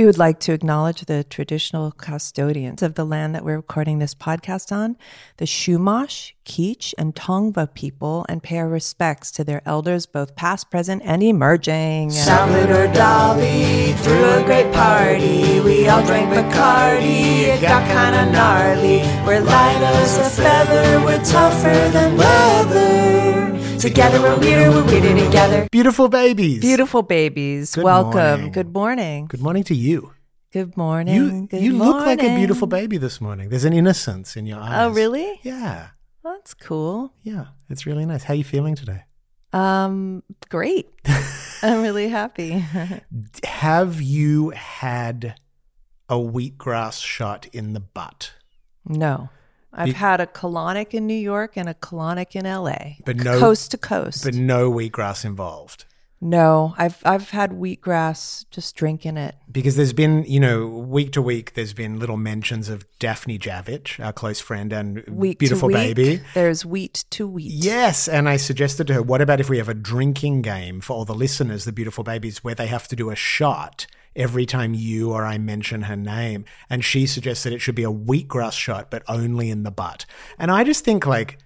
We would like to acknowledge the traditional custodians of the land that we're recording this podcast on, the Chumash, Kizh, and Tongva people, and pay our respects to their elders, both past, present, and emerging. Threw a great party. We all drank Bacardi. It got kinda gnarly. We're light as a feather. We're tougher than leather. Together we're weirder. We're weirder together. Beautiful babies. Beautiful babies. Good Welcome. morning. Good morning. Good morning to you. Good morning. You Good you look like a beautiful baby this morning. There's an innocence in your eyes. Oh, really? Yeah. That's cool. Yeah. It's really nice. How are you feeling today? Um, great. I'm really happy. Have you had a wheatgrass shot in the butt? no. I've Be- had a colonic in New York and a colonic in LA. But no- coast to coast. But no wheatgrass involved. no, I've I've had wheatgrass just drinking it. Because there's been, you know, week to week, there's been little mentions of Daphne Javitch, our close friend and Week beautiful to week, baby. There's wheat to wheat. Yes, and I suggested to her, what about if we have a drinking game for all the listeners, the beautiful babies, where they have to do a shot every time you or I mention her name? And she suggests that it should be a wheatgrass shot, but only in the butt. And I just think like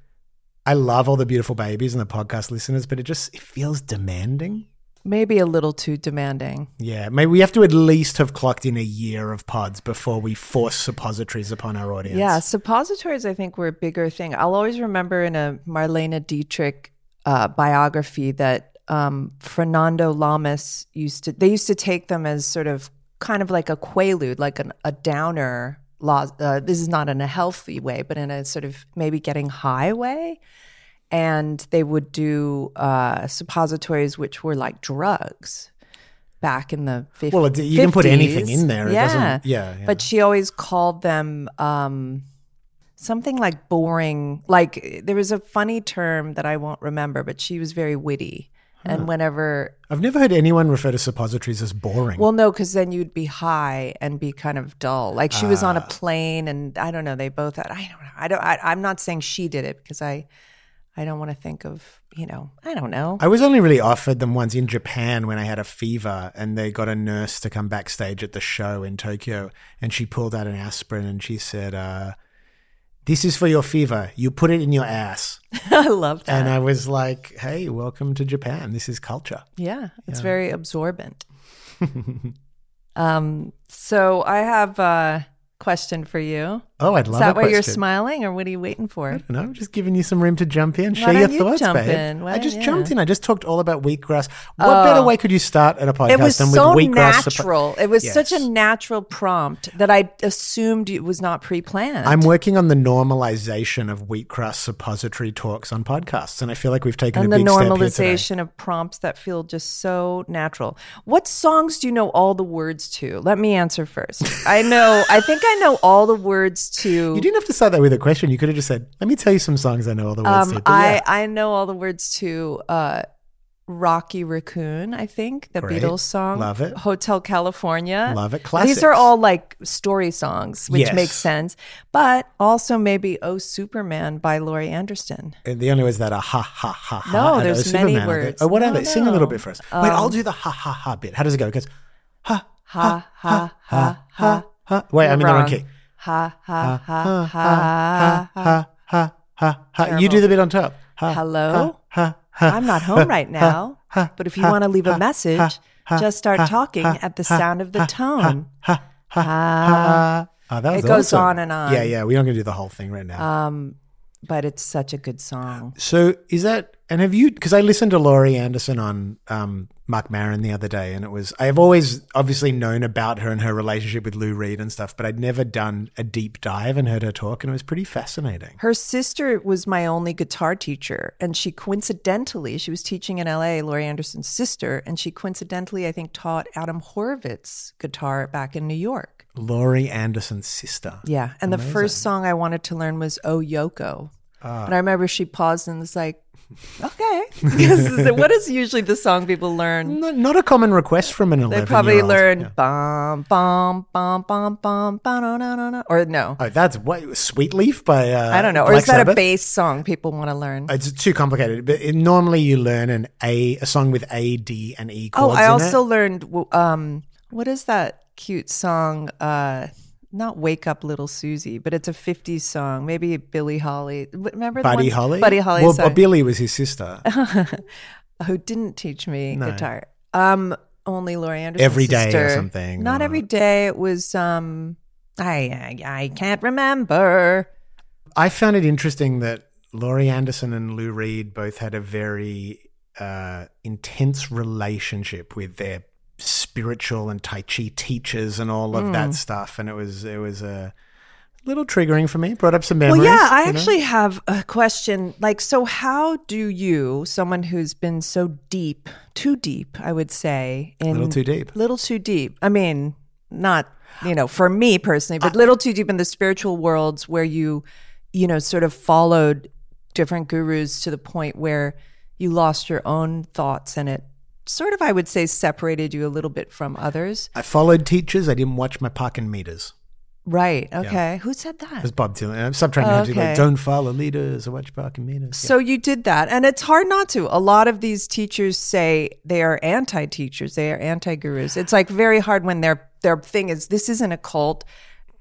I love all the beautiful babies and the podcast listeners, but it just it feels demanding. Maybe a little too demanding. Yeah, maybe we have to at least have clocked in a year of pods before we force suppositories upon our audience. Yeah, suppositories I think were a bigger thing. I'll always remember in a Marlene Dietrich uh, biography that um, Fernando Lamas used to. They used to take them as sort of kind of like a quaalude, like an, a downer. Uh, this is not in a healthy way, but in a sort of maybe getting high way. And they would do uh, suppositories, which were like drugs back in the 50s. Well, it- you can put anything in there. It yeah. doesn't- yeah, yeah. But she always called them um, something like boring. Like there was a funny term that I won't remember, but she was very witty. And whenever, I've never heard anyone refer to suppositories as boring. well, no, because then you'd be high and be kind of dull. Like she was on a Ah. plane, and I don't know. They both had. I don't know. I don't. I, I'm not saying she did it because I, I don't want to think of you know. I don't know. I was only really offered them once in Japan when I had a fever, and they got a nurse to come backstage at the show in Tokyo, and she pulled out an aspirin and she said, uh, "This is for your fever. You put it in your ass." I love that. And I was like, "Hey, welcome to Japan. This is culture." Yeah, it's very absorbent. um, so I have a question for you. Oh, I'd Is love that why you're smiling, or what are you waiting for? I don't know, just giving you some room to jump in, share your you thoughts, babe. in? I just yeah. jumped in. I just talked all about wheatgrass. What better oh. way could you start at a podcast It was than so with wheatgrass? suppo- natural. It was such a natural prompt that I assumed it was not pre-planned. I'm working on the normalization of wheatgrass suppository talks on podcasts, and I feel like we've taken and a the big step here today. normalization of prompts that feel just so natural. What songs do you know all the words to? Let me answer first. I know. I think I know all the words to. You didn't have to start that with a question. You could have just said, "Let me tell you some songs I know all the words to." Um, But I yeah. I know all the words to uh, Rocky Raccoon. I think the Great. Beatles song. Love it. Hotel California. Love it. Classic. These are all like story songs, which Yes. makes sense. But also maybe "Oh Superman" by Laurie Anderson. And the only words that are ha ha ha ha. No, and there's oh, many Superman words. Oh, what are No, they? Sing a little bit for us. Wait, I'll do the ha ha ha bit. How does it go? It goes ha Ha ha ha ha ha. Wait, I'm in the Wrong. key. Ha ha ha ha. Ha ha ha ha. You do the bit on top. Hello? I'm not home right now, but if you want to leave a message, just start talking at the sound of the tone. ha ha. Oh, that was It goes awesome. on and on. Yeah, yeah. We're not going to do the whole thing right now. Um, but it's such a good song. So is that and have you because I listened to Laurie Anderson on um Marc Maron the other day, and it was I've always obviously known about her and her relationship with Lou Reed and stuff, but I'd never done a deep dive and heard her talk, and it was pretty fascinating. Her sister was my only guitar teacher, and she coincidentally, she was teaching in LA, Laurie Anderson's sister, and she coincidentally, I think, taught Adam Horovitz guitar back in New York. Laurie Anderson's sister. Yeah. And the first song I wanted to learn was Oh Yoko. Ah. and I remember she paused and was like, okay. What is usually the song people learn? Not, not a common request from an They eleven. probably learn bum, bum, bum, bum, bum, ba, no, no, no. Or no. Oh, that's what Sweet Leaf by uh, I don't know. Or Black is that a bass song people want to learn? It's too complicated. But it, normally you learn an A, a song with A, D, and E chords. Oh. I also it. learned um what is that cute song uh not Wake Up Little Susie, but it's a 50s song. Maybe Billie Holly. Remember the Buddy Holly. Buddy Holly Well, song, Billy was his sister. who didn't teach me guitar. Um only Laurie Anderson. Every day or something, Not or- every day. It was um I I, I can't remember. I found it interesting that Laurie Anderson and Lou Reed both had a very uh, intense relationship with their spiritual and Tai Chi teachers and all of Hmm. that stuff, and it was it was a little triggering for me. Brought up some memories. Well, yeah, I you know? actually have a question. Like, so how do you, someone who's been so deep, too deep, I would say, in little too deep. little too deep. I mean, not you know, for me personally, but little too deep in the spiritual worlds where you, you know, sort of followed different gurus to the point where you lost your own thoughts and it sort of, I would say, separated you a little bit from others. I followed teachers. I didn't watch my parking meters. Right. Okay. Who said that? It was Bob Dylan. I'm stop trying to have to Okay. like, don't follow leaders or watch parking meters. So you did that, and it's hard not to. A lot of these teachers say they are anti-teachers, they are anti-gurus. It's like very hard when their their thing is this isn't a cult.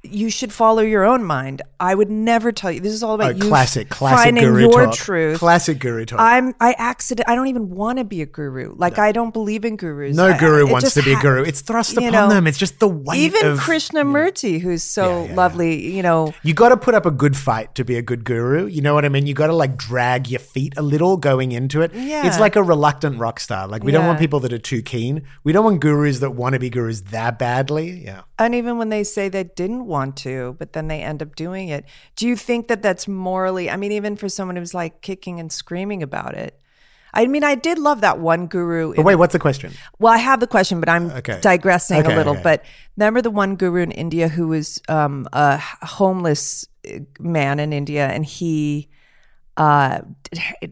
You should follow your own mind. I would never tell you. This is all Oh, about you classic, classic finding guru your talk. truth. Classic guru talk. I'm I accident. I don't even want to be a guru. Like I don't believe in gurus. no I- guru it wants to be a guru. It's thrust upon know, them. It's just the weight Even of Krishnamurti, who's so Yeah, yeah, yeah. lovely, you know. You got to put up a good fight to be a good guru. You know what I mean? You got to like drag your feet a little going into it. Yeah. It's like a reluctant rock star. Like we don't want people that are too keen. We don't want gurus that want to be gurus that badly. Yeah. And even when they say they didn't want to, but then they end up doing it, do you think that that's morally? I mean, even for someone who's like kicking and screaming about it. I mean, I did love that one guru. But in- wait, what's the question? well, I have the question, but I'm Okay. digressing Okay, a little. okay. But remember the one guru in India who was um, a homeless uh, man in India, and he uh,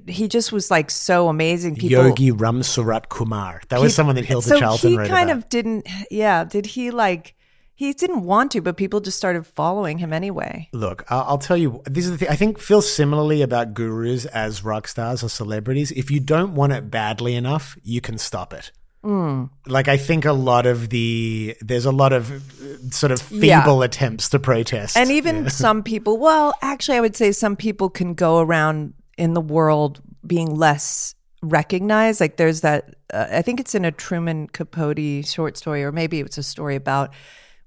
he just was like so amazing. People, Yogi Ram Surat Kumar. That was he- someone that Hilda so Charlton he kind about. of didn't. Yeah, did he like? He didn't want to, but people just started following him anyway. Look, I'll, I'll tell you. This is the thing. I think feel similarly about gurus as rock stars or celebrities. If you don't want it badly enough, you can stop it. Hmm. Like I think a lot of the there's a lot of uh, sort of Yeah. feeble attempts to protest, And even some people, well, actually, I would say some people can go around in the world being less recognized. Like there's that, uh, I think it's in a Truman Capote short story, or maybe it's a story about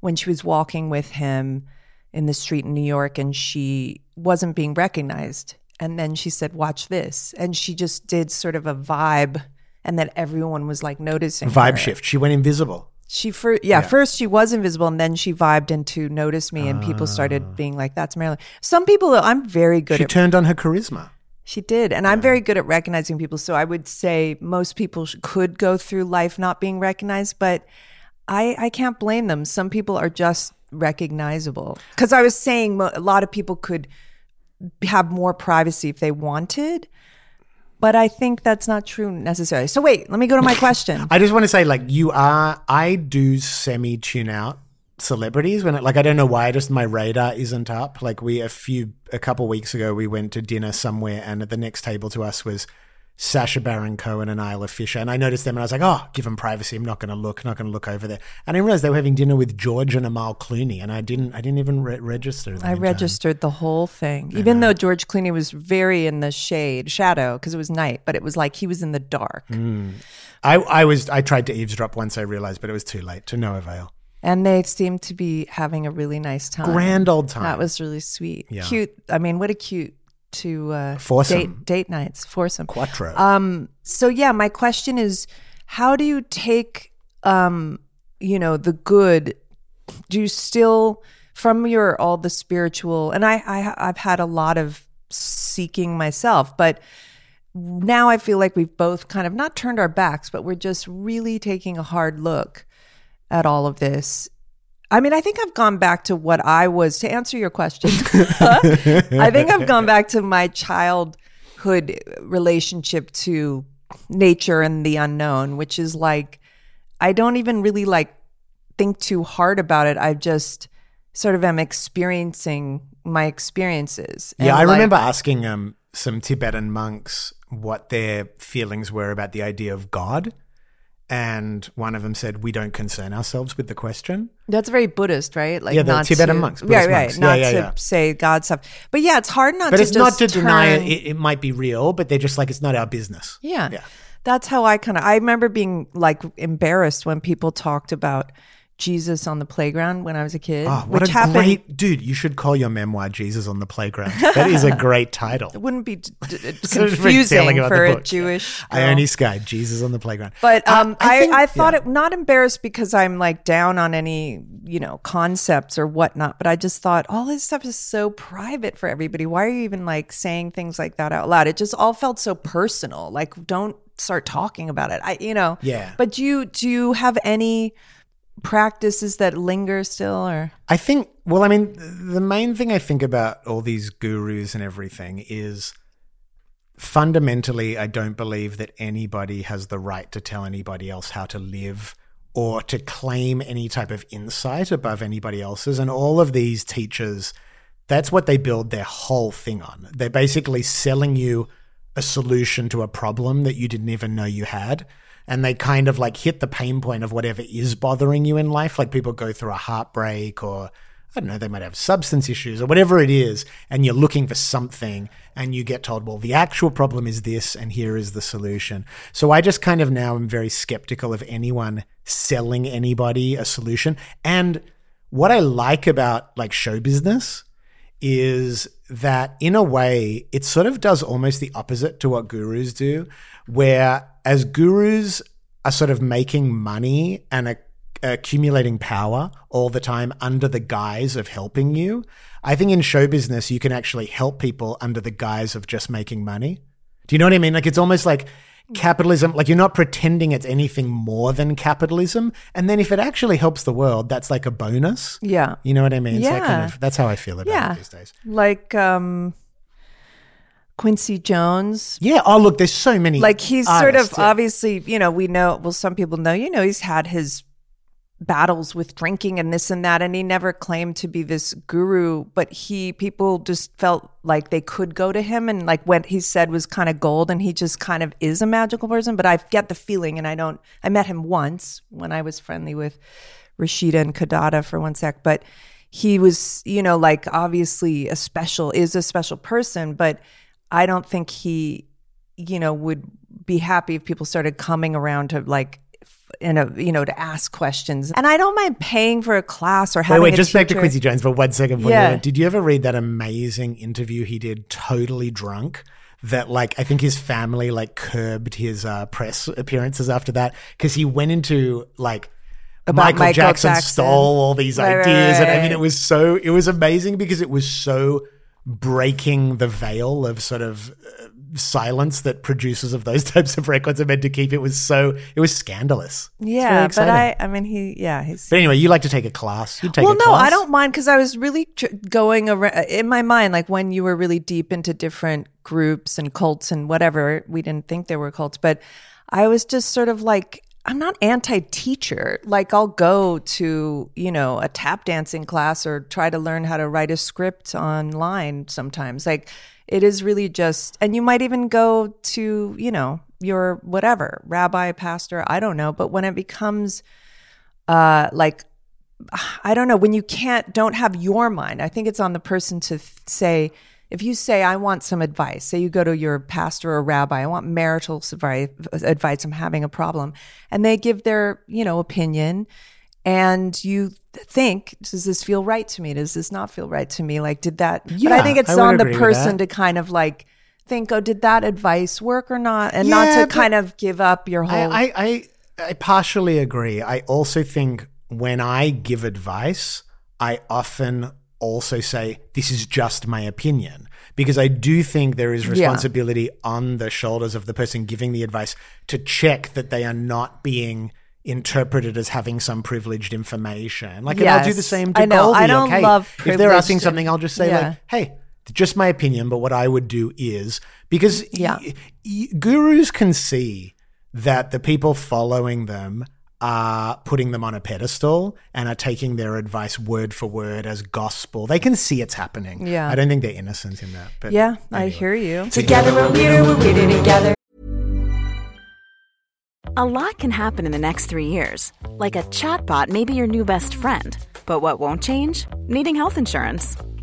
when she was walking with him in the street in New York and she wasn't being recognized. And then she said, Watch this. And she just did sort of a vibe, and then everyone was like noticing. vibe her. shift. She went invisible. She first, yeah, first she was invisible, and then she vibed into notice me, and people started ah. being like, "That's Marilyn." Some people, I'm very good She at. She turned on her charisma. she did, and I'm very good at recognizing people. So I would say most people sh- could go through life not being recognized, but I I can't blame them. Some people are just recognizable. Because I was saying a lot of people could have more privacy if they wanted. But I think that's not true necessarily. So wait, let me go to my question. I just want to say, like, you are. I do semi tune out celebrities when, it, like, I don't know why. Just my radar isn't up. Like, we a few a couple weeks ago, we went to dinner somewhere, and at the next table to us was Sacha Baron Cohen and Isla Fisher, and I noticed them, and I was like, oh, give them privacy. I'm not going to look, not going to look over there. And I realized they were having dinner with George and Amal Clooney, and I didn't, I didn't even re- register. I in time. registered the whole thing, even though George Clooney was very in the shade, shadow, because it was night, but it was like he was in the dark. Hmm. I, I was, I tried to eavesdrop once I realized, but it was too late, to no avail. And they seemed to be having a really nice time. Grand old time. That was really sweet. Yeah. Cute. I mean, what a cute to uh, date date nights foursome. Quattro. Um. So yeah, my question is, how do you take um you know the good do you still from your all the spiritual and I, I I've had a lot of seeking myself, but now I feel like we've both kind of not turned our backs, but we're just really taking a hard look at all of this. I mean, I think I've gone back to what I was to answer your question. I think I've gone back to my childhood relationship to nature and the unknown, which is like I don't even really like think too hard about it. I just sort of am experiencing my experiences. Yeah, I like, remember asking um, some Tibetan monks what their feelings were about the idea of God. And one of them said, We don't concern ourselves with the question. That's very Buddhist, right? Like Yeah, the not Tibetan to, monks, Buddhist right, right, monks. not Yeah, yeah, to say God stuff. But yeah, it's hard not to But to it's not to deny it, it, it might be real, but they're just like, it's not our business. Yeah. Yeah. That's how I kind of I remember being like embarrassed when people talked about Jesus on the playground when I was a kid, Oh, what which a happened great dude! You should call your memoir "Jesus on the Playground." That is a great title. it wouldn't be d- d- confusing telling about the for a. Jewish I girl. only sky Jesus on the playground. But Uh, um, I, I, think- thought yeah. it not embarrassed because I'm like down on any you know concepts or whatnot. But I just thought all this stuff is so private for everybody. Why are you even like saying things like that out loud? It just all felt so personal. Like don't start talking about it. I you know Yeah. But do you do you have any practices that linger still or I think, well, I mean, the main thing I think about all these gurus and everything is fundamentally, I don't believe that anybody has the right to tell anybody else how to live or to claim any type of insight above anybody else's. And all of these teachers, that's what they build their whole thing on. They're basically selling you a solution to a problem that you didn't even know you had. And they kind of like hit the pain point of whatever is bothering you in life. Like people go through a heartbreak or I don't know, they might have substance issues or whatever it is, and you're looking for something, and you get told, well, the actual problem is this, and here is the solution. So I just kind of now am very skeptical of anyone selling anybody a solution. And what I like about like show business is that in a way it sort of does almost the opposite to what gurus do where as gurus are sort of making money and a, accumulating power all the time under the guise of helping you i think in show business you can actually help people under the guise of just making money do you know what i mean like it's almost like capitalism like you're not pretending it's anything more than capitalism and then if it actually helps the world that's like a bonus yeah you know what I mean? It's that kind Yeah. of, that's how I feel about Yeah. it these days. like um Quincy Jones Yeah. Oh, look, there's so many. like he's sort of yeah. obviously you know we know well some people know you know he's had his battles with drinking and this and that and he never claimed to be this guru but he people just felt like they could go to him and like what he said was kind of gold and he just kind of is a magical person but i get the feeling and i don't i met him once when i was friendly with rashida and kidada for one sec but he was you know like obviously a special is a special person but i don't think he you know would be happy if people started coming around to like in a you know to ask questions and i don't mind paying for a class or Wait, having wait, a just back to. Quincy Jones for one second. Yeah. Did you ever read that amazing interview he did totally drunk? That like I think his family like curbed his uh, press appearances after that because he went into like About Michael, Michael Jackson, Jackson. stole all these Right, right, ideas, and I mean it was so it was amazing because it was so breaking the veil of sort of uh, silence that producers of those types of records are meant to keep. It was so it was scandalous. Yeah but i i mean he yeah he's But anyway, you like to take a class. You take well no class. i don't mind because i was really tr- going around in my mind like when you were really deep into different groups and cults and whatever we didn't think there were cults but i was just sort of like i'm not anti-teacher like i'll go to you know a tap dancing class or try to learn how to write a script online sometimes like it is really just and you might even go to you know your whatever rabbi pastor i don't know but when it becomes uh like I don't know when you can't don't have your mind. I think it's on the person to say if you say I want some advice. Say you go to your pastor or rabbi, I want marital advice. I'm having a problem, and they give their you know opinion, and you think does this feel right to me? Does this not feel right to me? Like did that? but I think it's I on the person to kind of like think, oh, did that advice work or not, and not to kind of give up your whole. I, I, I, I partially agree. I also think when I give advice, I often also say, this is just my opinion. Because I do think there is responsibility on the shoulders of the person giving the advice to check that they are not being interpreted as having some privileged information. Like, and I'll do the same to I know. Goldie. I don't okay? love If they're asking something, I'll just say, Yeah. like, hey, just my opinion, but what I would do is because Yeah. y- y- gurus can see that the people following them are putting them on a pedestal and are taking their advice word for word as gospel. They can see it's happening. Yeah. I don't think they're innocent in that. But Yeah, I hear you. Together we're weirder, we're weirder together. A lot can happen in the next three years. Like a chatbot may be your new best friend. But what won't change? Needing health insurance.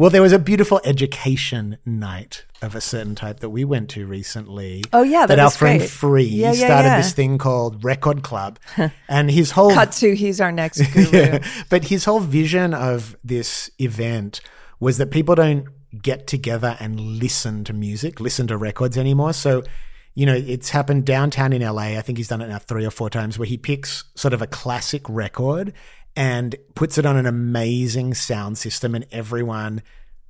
Well, there was a beautiful education night of a certain type that we went to recently. Oh, yeah, that our friend great. Free Yeah, yeah, started yeah. this thing called Record Club, and his whole Cut to he's our next guru. But his whole vision of this event was that people don't get together and listen to music, listen to records anymore. So, you know, it's happened downtown in LA. I think he's done it now three or four times where he picks sort of a classic record and puts it on an amazing sound system and everyone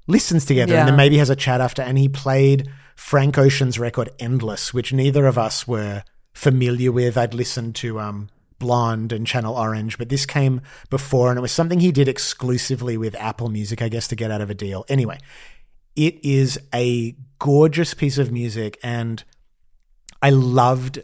listens together and then maybe has a chat after. And he played Frank Ocean's record Endless, which neither of us were familiar with. I'd listened to um, Blonde and Channel Orange, but this came before and it was something he did exclusively with Apple Music, I guess, to get out of a deal. Anyway, it is a gorgeous piece of music and I loved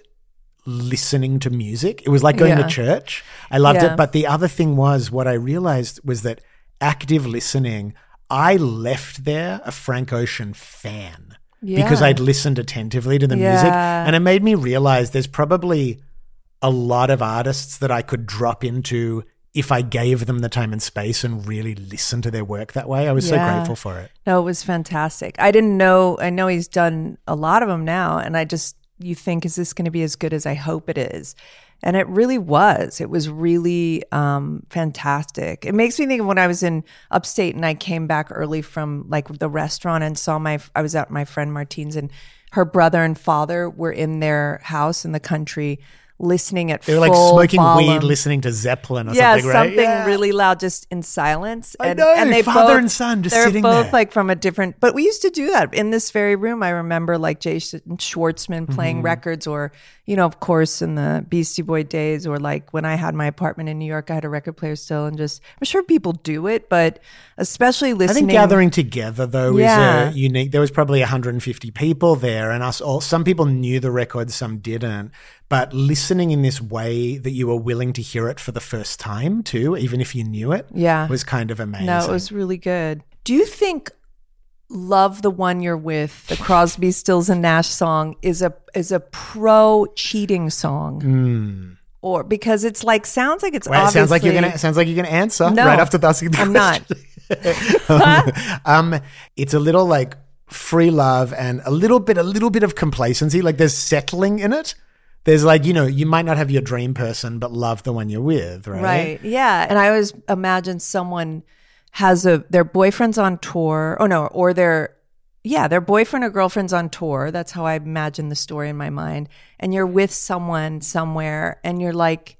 listening to music. It was like going Yeah. to church. I loved Yeah. it. But the other thing was what I realized was that active listening, I left there a Frank Ocean fan because I'd listened attentively to the music. And it made me realize there's probably a lot of artists that I could drop into if I gave them the time and space and really listened to their work that way. I was so grateful for it. No, it was fantastic. I didn't know. I know he's done a lot of them now, and I just you think is this going to be as good as I hope it is, and it really was. It was really um, fantastic. It makes me think of when I was in upstate and I came back early from like the restaurant and saw my. I was at my friend Martine's and her brother and father were in their house in the country listening at They were like smoking weed, listening to Zeppelin or yeah, something, right? Yeah, something Yeah. really loud, just in silence. I And, know, and they father both, and son just they're sitting both there. like from a different. But we used to do that in this very room. I remember like Jason Schwartzman playing Mm-hmm. records, or you know, of course, in the Beastie Boy days, or like when I had my apartment in New York, I had a record player still, and just I'm sure people do it, but especially listening. I think gathering together though Yeah. is a unique. There was probably 150 people there, and us all. Some people knew the records, some didn't. But listening in this way that you were willing to hear it for the first time too, even if you knew it, Yeah. was kind of amazing. No, it was really good. Do you think "Love the One You're With," the Crosby, Stills and Nash song, is a is a pro cheating song? Or because it's like sounds like it's. Well, it sounds like you're gonna sounds like you're gonna answer No, right after the I'm not. question. um, it's a little like free love and a little bit, a little bit of complacency. Like there's settling in it. There's like you know you might not have your dream person, but love the one you're with, right? Right. Yeah. And I always imagine someone has a their boyfriend's on tour. Oh no, or their yeah, their boyfriend or girlfriend's on tour. That's how I imagine the story in my mind. And you're with someone somewhere and you're like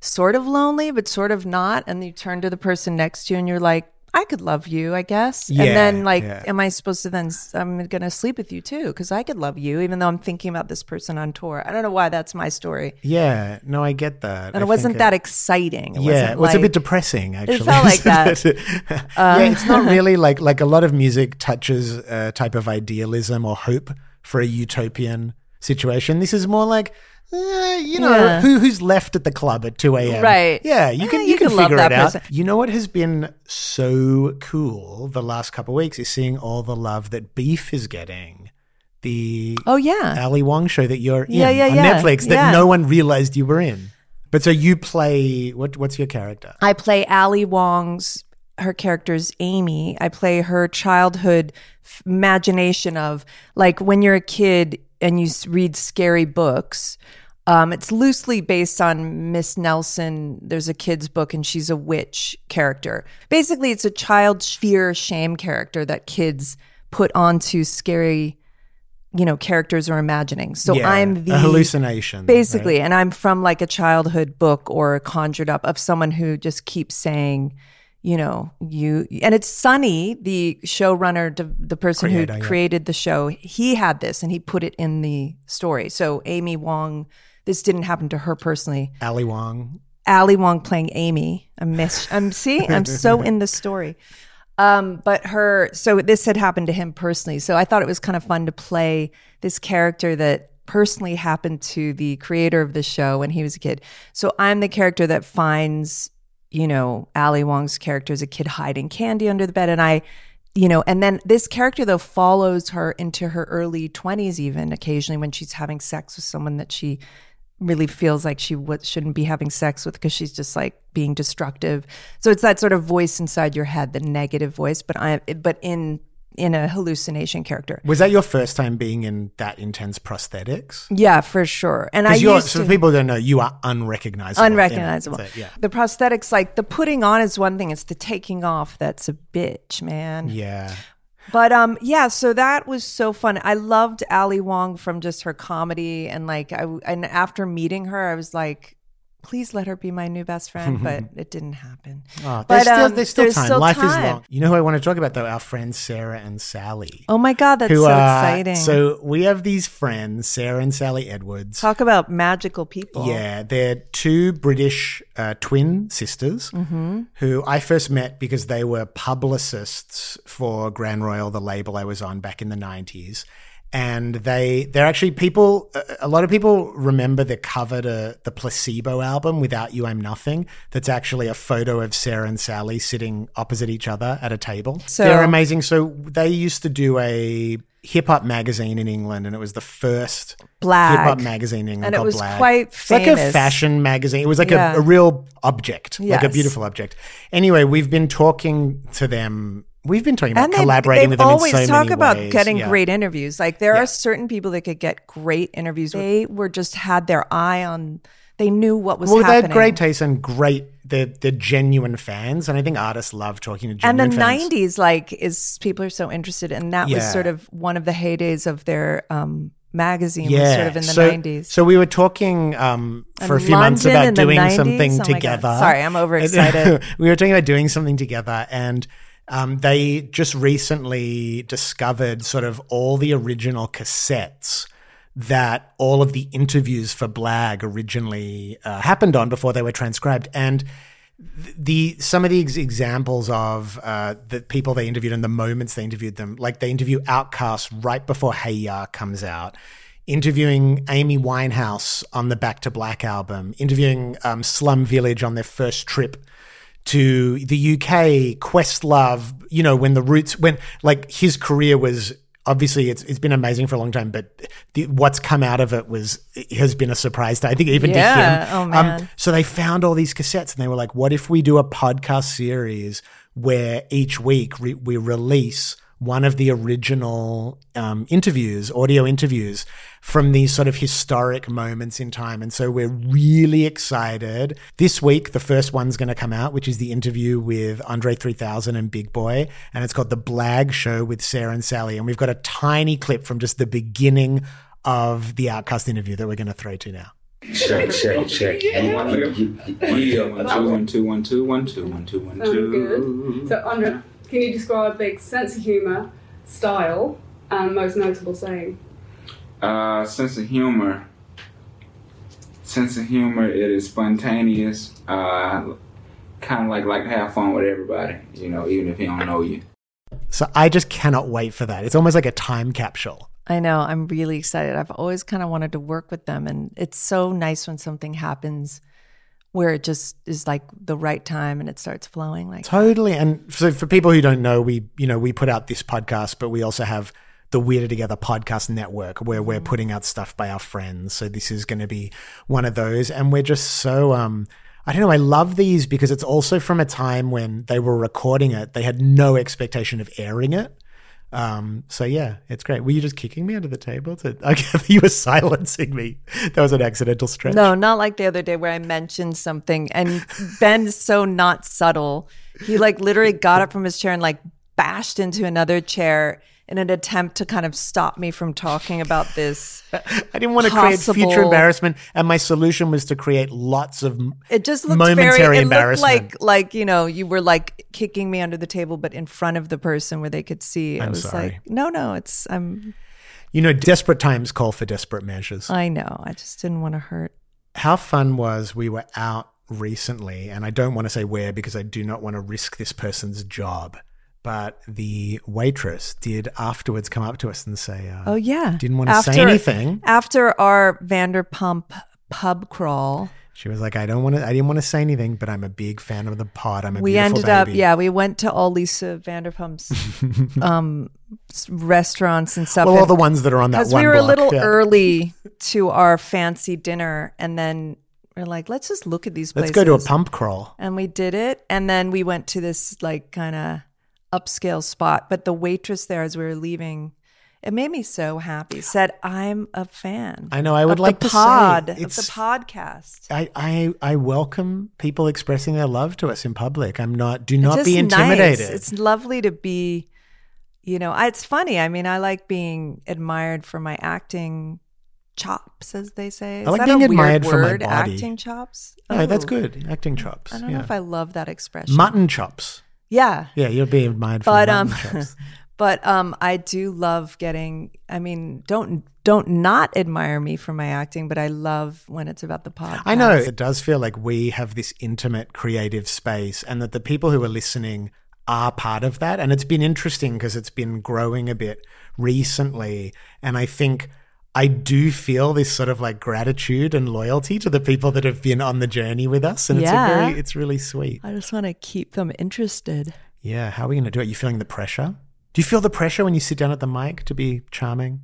sort of lonely, but sort of not. And you turn to the person next to you and you're like, I could love you, I guess. Yeah, and then like, yeah. am I supposed to then, I'm going to sleep with you too? Cause I could love you, even though I'm thinking about this person on tour. I don't know why that's my story. Yeah. No, I get that. And it wasn't that exciting. It yeah, it was a bit depressing. Actually, felt like that. Uh, yeah, it's not really like like a lot of music touches a type of idealism or hope for a utopian situation. This is more like. Eh, you know Yeah. who who's left at the club at two a.m. Right. Yeah, you Eh, can you you, can, can figure it out. person. You know what has been so cool the last couple of weeks is seeing all the love that Beef is getting. The Oh yeah. Ali Wong show that you're in Yeah, yeah, on yeah. Netflix that Yeah. no one realized you were in. But so you play what? What's your character? I play Ali Wong's her character's Amy. I play her childhood f- imagination of like when you're a kid and you read scary books. Um, it's loosely based on Miss Nelson. There's a kid's book, and she's a witch character. Basically, it's a child fear shame character that kids put onto scary, you know, characters or imagining. So Yeah, I'm the a hallucination, basically, right? and I'm from like a childhood book or conjured up of someone who just keeps saying, you know, you and it's Sonny, the showrunner, the, the person Creator, who yeah. created the show. He had this and he put it in the story. So Amy Wong, this didn't happen to her personally. Ali Wong. Ali Wong playing Amy. I miss. I'm see. I'm so in the story. Um, but her. So this had happened to him personally. So I thought it was kind of fun to play this character that personally happened to the creator of the show when he was a kid. So I'm the character that finds, you know, Ali Wong's character is a kid hiding candy under the bed, and I. You know, and then this character though follows her into her early 20s, even occasionally when she's having sex with someone that she really feels like she w- shouldn't be having sex with because she's just like being destructive. So it's that sort of voice inside your head, the negative voice, but I but in in a hallucination character. Was that your first time being in that intense prosthetics? Yeah, for sure. And I you're, used so to people don't know, you are unrecognizable. unrecognizable. So, yeah. The prosthetics, like the putting on is one thing; it's the taking off that's a bitch, man. Yeah. But um, yeah, so that was so fun. I loved Ali Wong from just her comedy, and like I and after meeting her, I was like, please let her be my new best friend. but it didn't happen. Oh, But, there's, still, um, there's still there's time. still Life is long. You know who I want to talk about though? Our friends Sarah and Sally. Oh my god, that's who so are- exciting! So we have these friends, Sarah and Sally Edwards. talk about magical people. Yeah, they're two British uh, twin sisters Mm-hmm. who I first met because they were publicists for Grand Royal, the label I was on back in the 90s. And they, they're actually people, a- lot of people remember the cover to the Placebo album, Without You I'm Nothing. That's actually a photo of Sarah and Sally sitting opposite each other at a table. So- they're amazing. So they used to do a hip hop magazine in England, and it was the first hip hop magazine in England. And it was Blag. quite It's like a fashion magazine. It was like Yeah. a, a real object, like a beautiful object. Anyway, we've been talking to them. We've been talking about they, collaborating they with them always in so talk about ways. getting Yeah. great interviews. Like there Yeah. are certain people that could get great interviews. They were just had their eye on. They knew what was Well, they happening. had great taste and great. They're, they're genuine fans, and I think artists love talking to genuine. and the fans. '90s, like, is people are so interested, and that was sort of one of the heydays of their um, magazine. yeah, sort of in the so, '90s. So we were talking um, for And a few months about doing 90s? something Oh together. Sorry, I'm overexcited. we were talking about doing something together, and um, they just recently discovered sort of all the original cassettes that all of the interviews for Blag originally uh, happened on before they were transcribed, and the some of the ex- examples of uh, the people they interviewed and the moments they interviewed them, like they interview OutKast right before Hey Ya comes out, interviewing Amy Winehouse on the Back to Black album, interviewing um, Slum Village on their first trip to the UK, Questlove, you know, when the roots, when like his career was obviously it's it's been amazing for a long time, but the, what's come out of it was has been a surprise to I think even Yeah. to him. Oh, Um, so they found all these cassettes and they were like, what if we do a podcast series where each week re- we release one of the original um, interviews, audio interviews from these sort of historic moments in time. And so we're really excited. This week, the first one's going to come out, which is the interview with Andre 3000 and Big Boi. And it's called The Blag Show with Sarah and Sally. And we've got a tiny clip from just the beginning of the OutKast interview that we're going to throw to now. Check, check, check. Yeah, one, two, one, two, one, two, one, two, one, two, one, Sounds two. good. So, Andre, can you describe Big's sense of humour, style, and most notable saying? Uh, sense of humor. Sense of humor. It is spontaneous. Uh, kind of like like to have fun with everybody. You know, even if he don't know you. So I just cannot wait for that. It's almost like a time capsule. I know. I'm really excited. I've always kind of wanted to work with them. And it's so nice when something happens where it just is like the right time and it starts flowing like Totally. And so for people who don't know, we, you know, we put out this podcast, but we also have the Weirder Together podcast network where we're putting out stuff by our friends. So this is going to be one of those. And we're just so, um, I don't know. I love these because it's also from a time when they were recording it. They had no expectation of airing it. Um, so yeah, it's great. Were you just kicking me under the table? To, okay, you were silencing me. That was an accidental stretch. No, not like the other day where I mentioned something and Ben's so not subtle. He like literally got up from his chair and like bashed into another chair in an attempt to kind of stop me from talking about this. I didn't want to create future embarrassment, and my solution was to create lots of. It just looked Momentary very it looked like like you know you were like kicking me under the table, but in front of the person where they could see. I I'm was sorry. like, no, no, it's I'm. You know, desperate times call for desperate measures. I know. I just didn't want to hurt. How fun was we were out recently, and I don't want to say where because I do not want to risk this person's job. But the waitress did afterwards come up to us and say, uh, Oh yeah, didn't want to say anything. after our Vanderpump pub crawl. She was like, I don't want to, I didn't want to say anything, but I'm a big fan of the pod. I'm a we ended up yeah we went to all lisa vanderpump's um restaurants and stuff Well, all the ones that are on that because we were a little yeah. early to our fancy dinner and then we're like let's just look at these Let's places go to a pump crawl. and we did it and then we went to this like kind of upscale spot but the waitress there as we were leaving it made me so happy said i'm a fan I know, I would like the to say pod of the podcast I, I I welcome people expressing their love to us in public. I'm not. Do not be nice. intimidated. It's lovely to be, you know, I- it's funny. I mean, I like being admired for my acting chops, as they say. Is I like being admired for my body. Acting chops. no, that's Oh. good. Acting chops. I don't yeah. know if I love that expression. Mutton chops. Yeah, Yeah, you're being admired for but the um, but um, I do love getting. I mean, don't don't not admire me for my acting, but I love when it's about the podcast. I know it does feel like we have this intimate creative space and that the people who are listening are part of that. And it's been interesting because it's been growing a bit recently. And I think I do feel this sort of like gratitude and loyalty to the people that have been on the journey with us. And it's a very, it's really sweet. I just want to keep them interested. Yeah. How are we going to do it? You feeling the pressure? Do you feel the pressure when you sit down at the mic to be charming,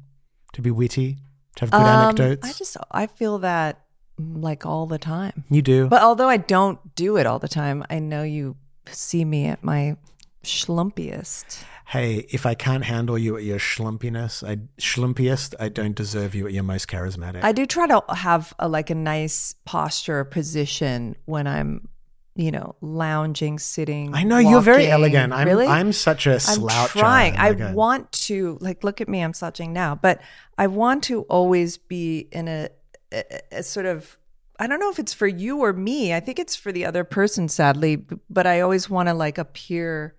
to be witty, to have good Um, anecdotes? I just I feel that mm, like all the time. you do. But although I don't do it all the time, I know you see me at my schlumpiest. hey, if I can't handle you at your schlumpiness, I schlumpiest, I don't deserve you at your most charismatic. I do try to have a, like a nice posture position when I'm, you know, lounging, sitting. I know you're very elegant. I'm really? I'm such a I'm trying. I Like a- want to like look at me. I'm slouching now, but I want to always be in a, a, a sort of. I don't know if it's for you or me. I think it's for the other person, sadly. But I always want to like appear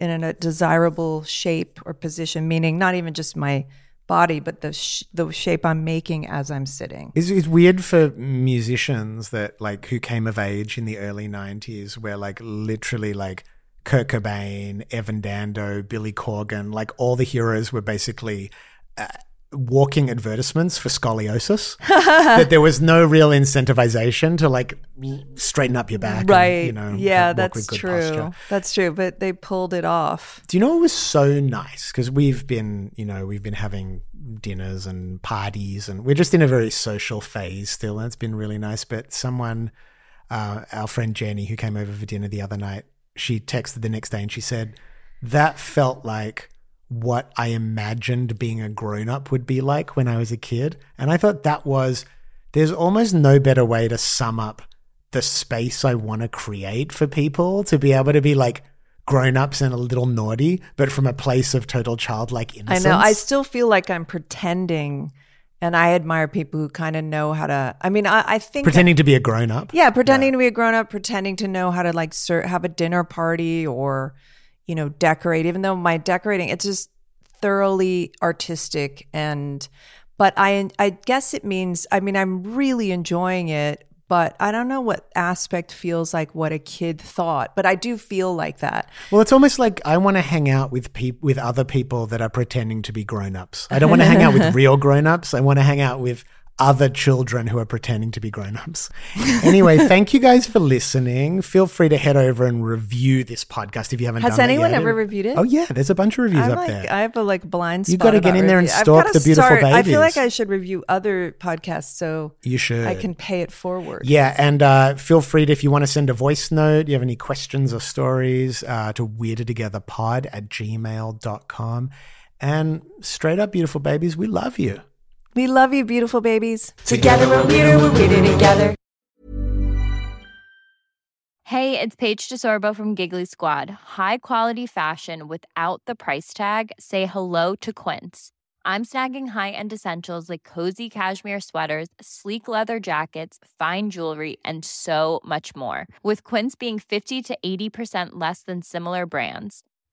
in a desirable shape or position, meaning not even just my body, but the sh- the shape I'm making as I'm sitting. It's, it's weird for musicians that like who came of age in the early '90s, where like literally like Kurt Cobain, Evan Dando, Billy Corgan, like all the heroes were basically uh, walking advertisements for scoliosis. that there was no real incentivization to like straighten up your back, and, Right. you know, yeah, that's true. posture. That's true. But they pulled it off. Do you know it was so nice? Because we've been, you know, we've been having dinners and parties, and we're just in a very social phase still, and it's been really nice. But someone, uh, our friend Jenny, who came over for dinner the other night, she texted the next day and she said, That felt like what I imagined being a grown up would be like when I was a kid. And I thought that was, there's almost no better way to sum up the space I want to create for people to be able to be like grown ups and a little naughty, but from a place of total childlike innocence. I know. I still feel like I'm pretending, and I admire people who kind of know how to. I mean, I, I think pretending to be a grown up. Yeah, pretending to be a grown up, pretending to know how to like ser- have a dinner party or, you know, decorate. Even though my decorating, it's just thoroughly artistic and. But I, I guess it means. I mean, I'm really enjoying it. But I don't know what aspect feels like what a kid thought. But I do feel like that. Well, it's almost like I want to hang out with peop- with other people that are pretending to be grown ups. I don't want to hang out with real grown ups. I want to hang out with other children who are pretending to be grown-ups. Anyway, thank you guys for listening. Feel free to head over and review this podcast if you haven't Has done anyone it yet. Has anyone ever reviewed it? Oh yeah, there's a bunch of reviews I'm up like, there. I have a like blind spot. You gotta get about in there and stalk the beautiful start- I feel like. I should review other podcasts so you should. I can pay it forward. Yeah, and uh, feel free to, if you want to send a voice note, you have any questions or stories, uh, to weirdertogetherpod at gmail.com. And straight up, beautiful babies, we love you. We love you, beautiful babies. Together we're weirder, we're weirder together. Hey, it's Paige DeSorbo from Giggly Squad. High quality fashion without the price tag. Say hello to Quince. I'm snagging high-end essentials like cozy cashmere sweaters, sleek leather jackets, fine jewelry, and so much more. With Quince being 50 to 80% less than similar brands.